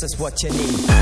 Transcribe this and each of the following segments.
this is what you need.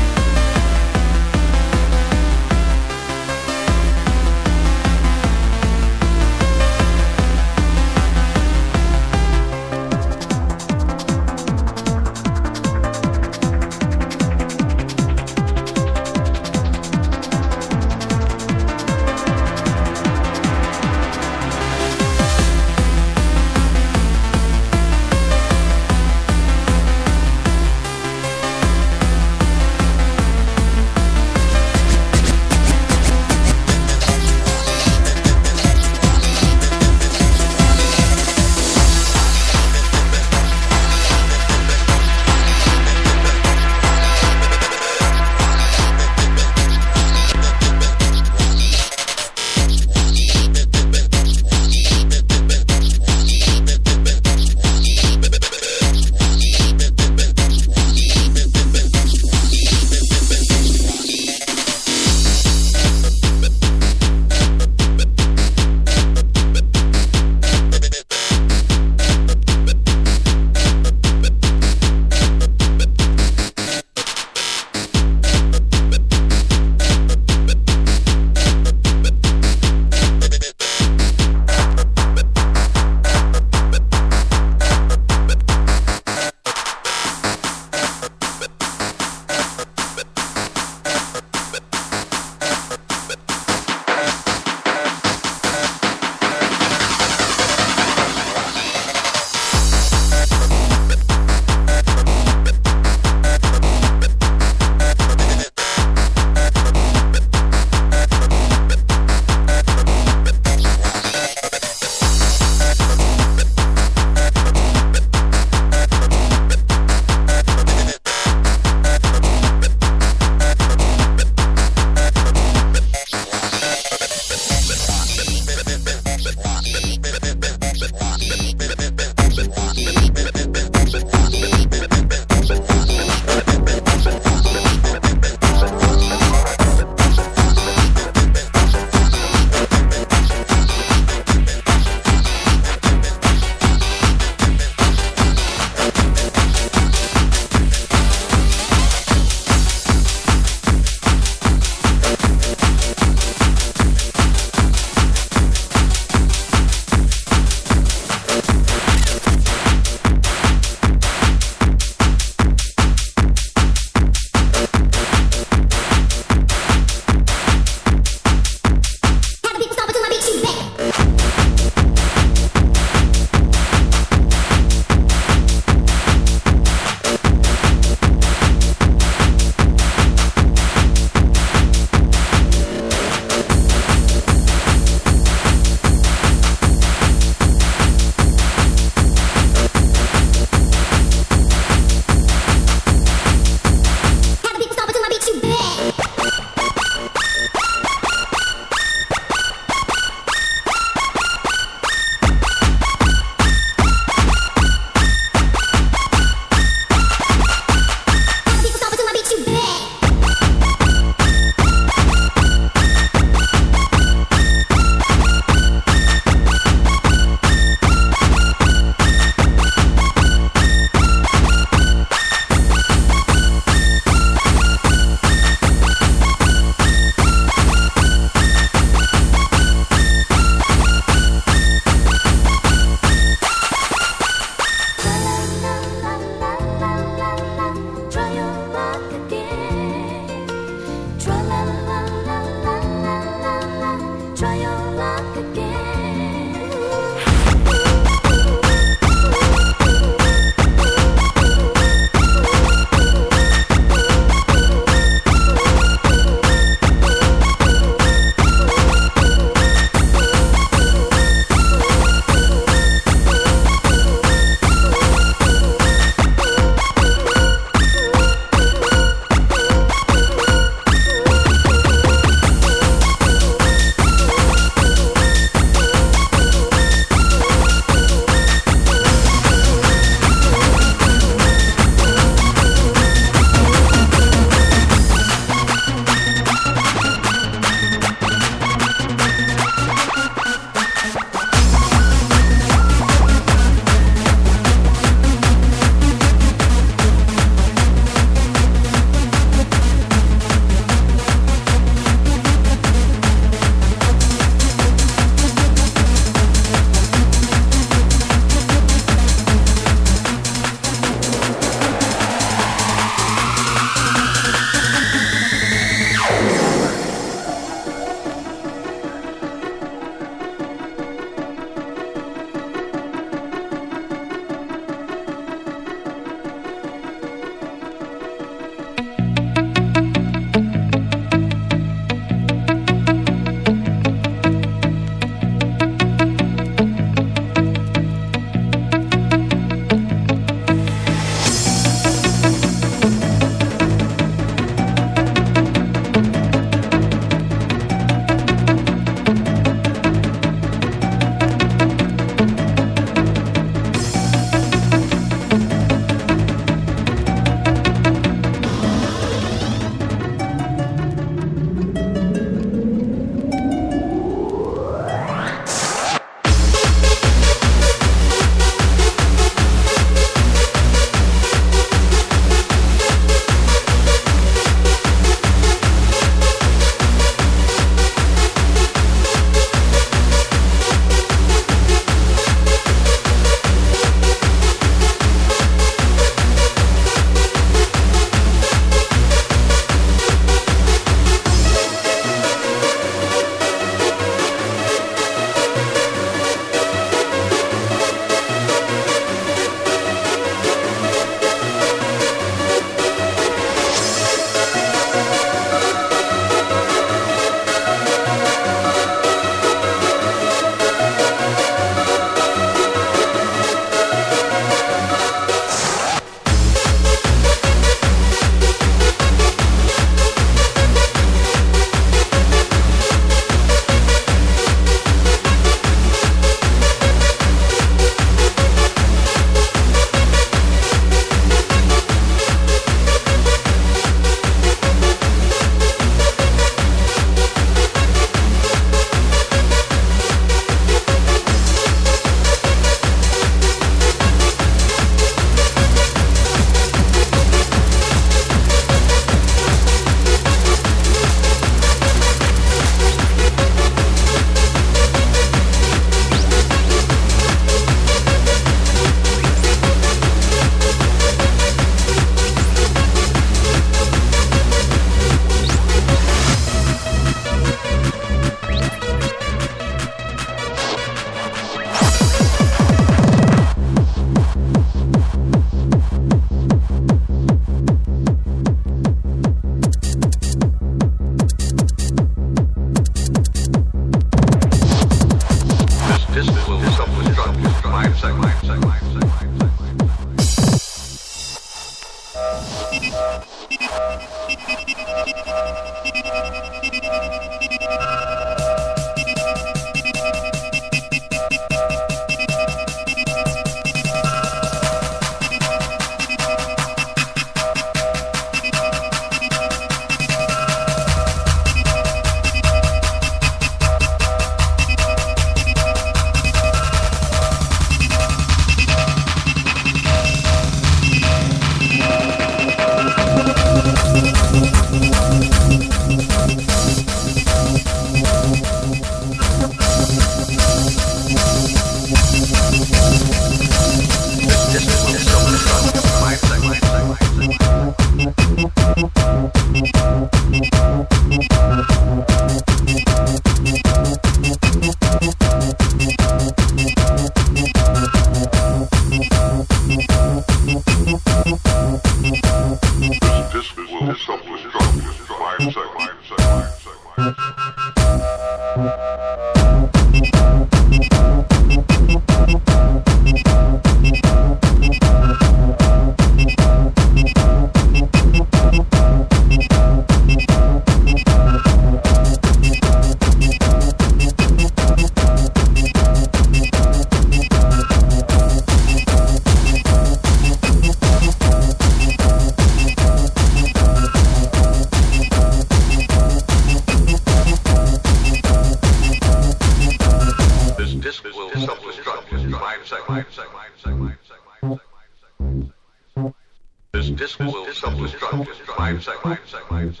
destruction. Five seconds.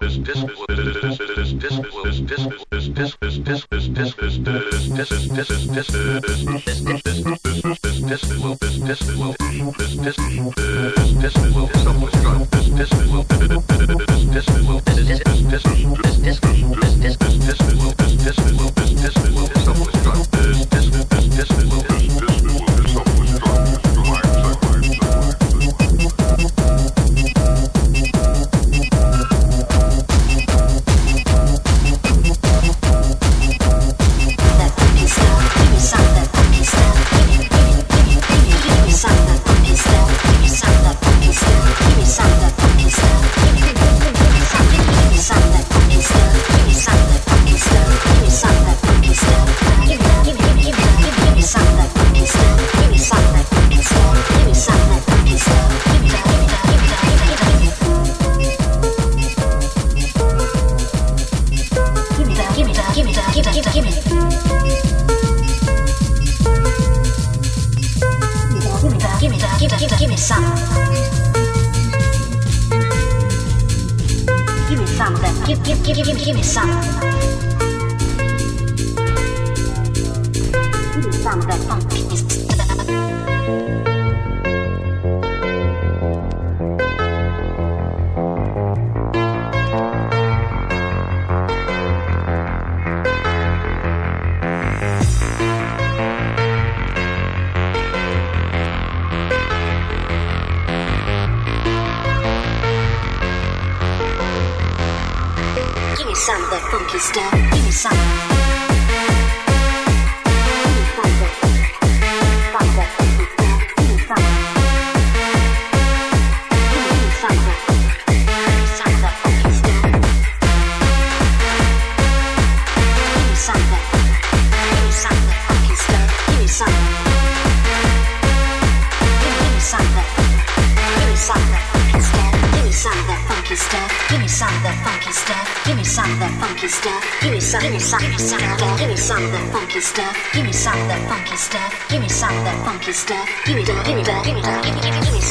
This disc this disc this disc this disc this disc this disc this disc this disc this disc this disc this disc this disc will this disc will this disc this disc will self-destruct this disc will this disc will this disc this disc this disc this disc this disc will this disc will this disc will self-destruct this disc this disc will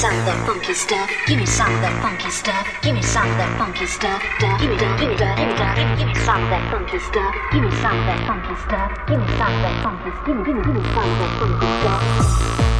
some of that funky stuff. Give me some of that funky stuff. Give me some of that funky stuff. Give me that, give me that, give me that. Give me some of that funky stuff. Give me some of that funky stuff. Give me some of that funky stuff. Give me, give me, give me some of that funky stuff.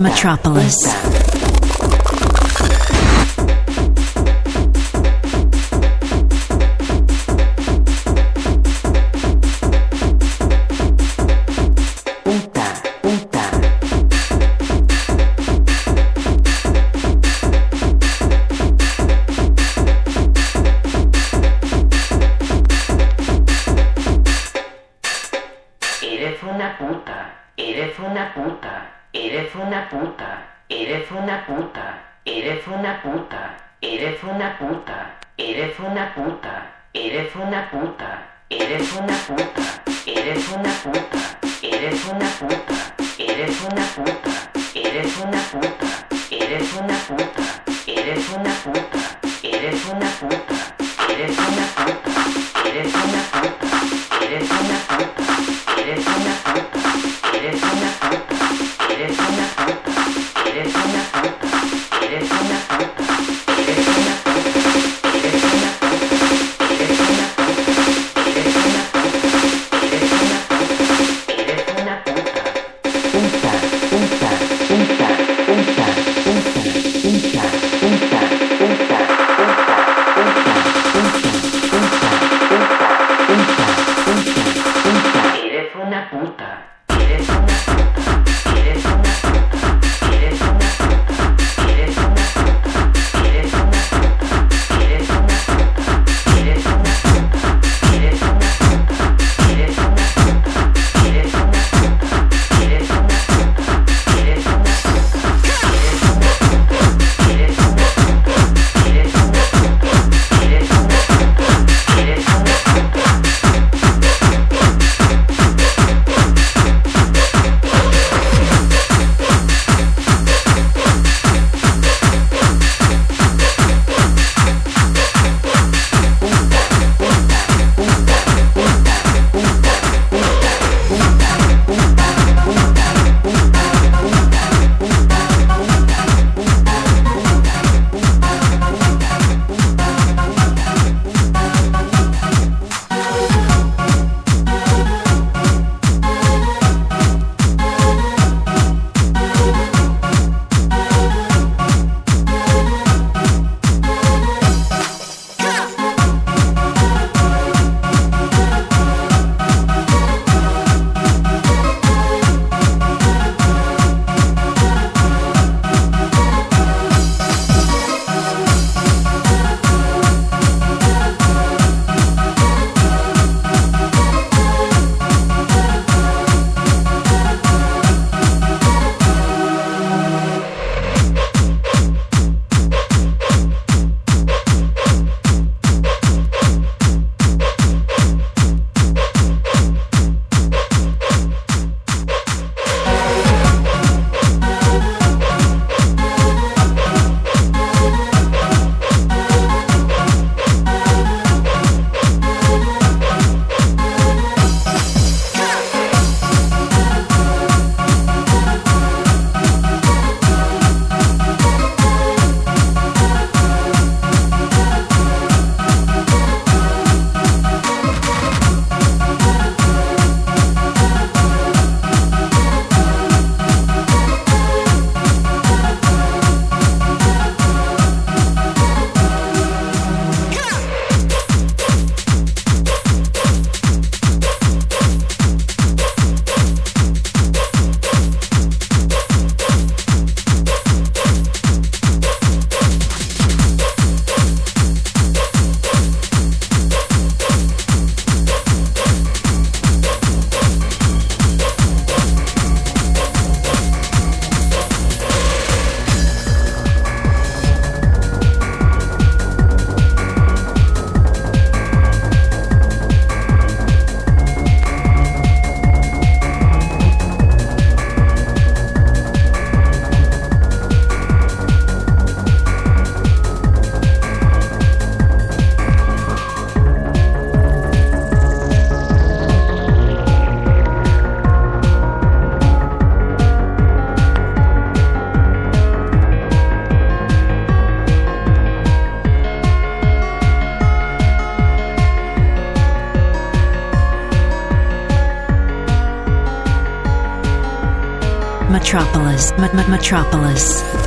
Metropolis. Puta, eres una puta, eres una puta, eres una puta, eres una puta, eres una puta, eres una puta, eres una puta, eres una puta, eres una puta, eres una puta, eres una puta, eres una puta, eres una Metropolis.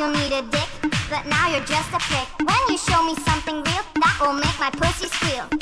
you need a dick, but now you're just a pick. When you show me something real, that will make my pussy squeal.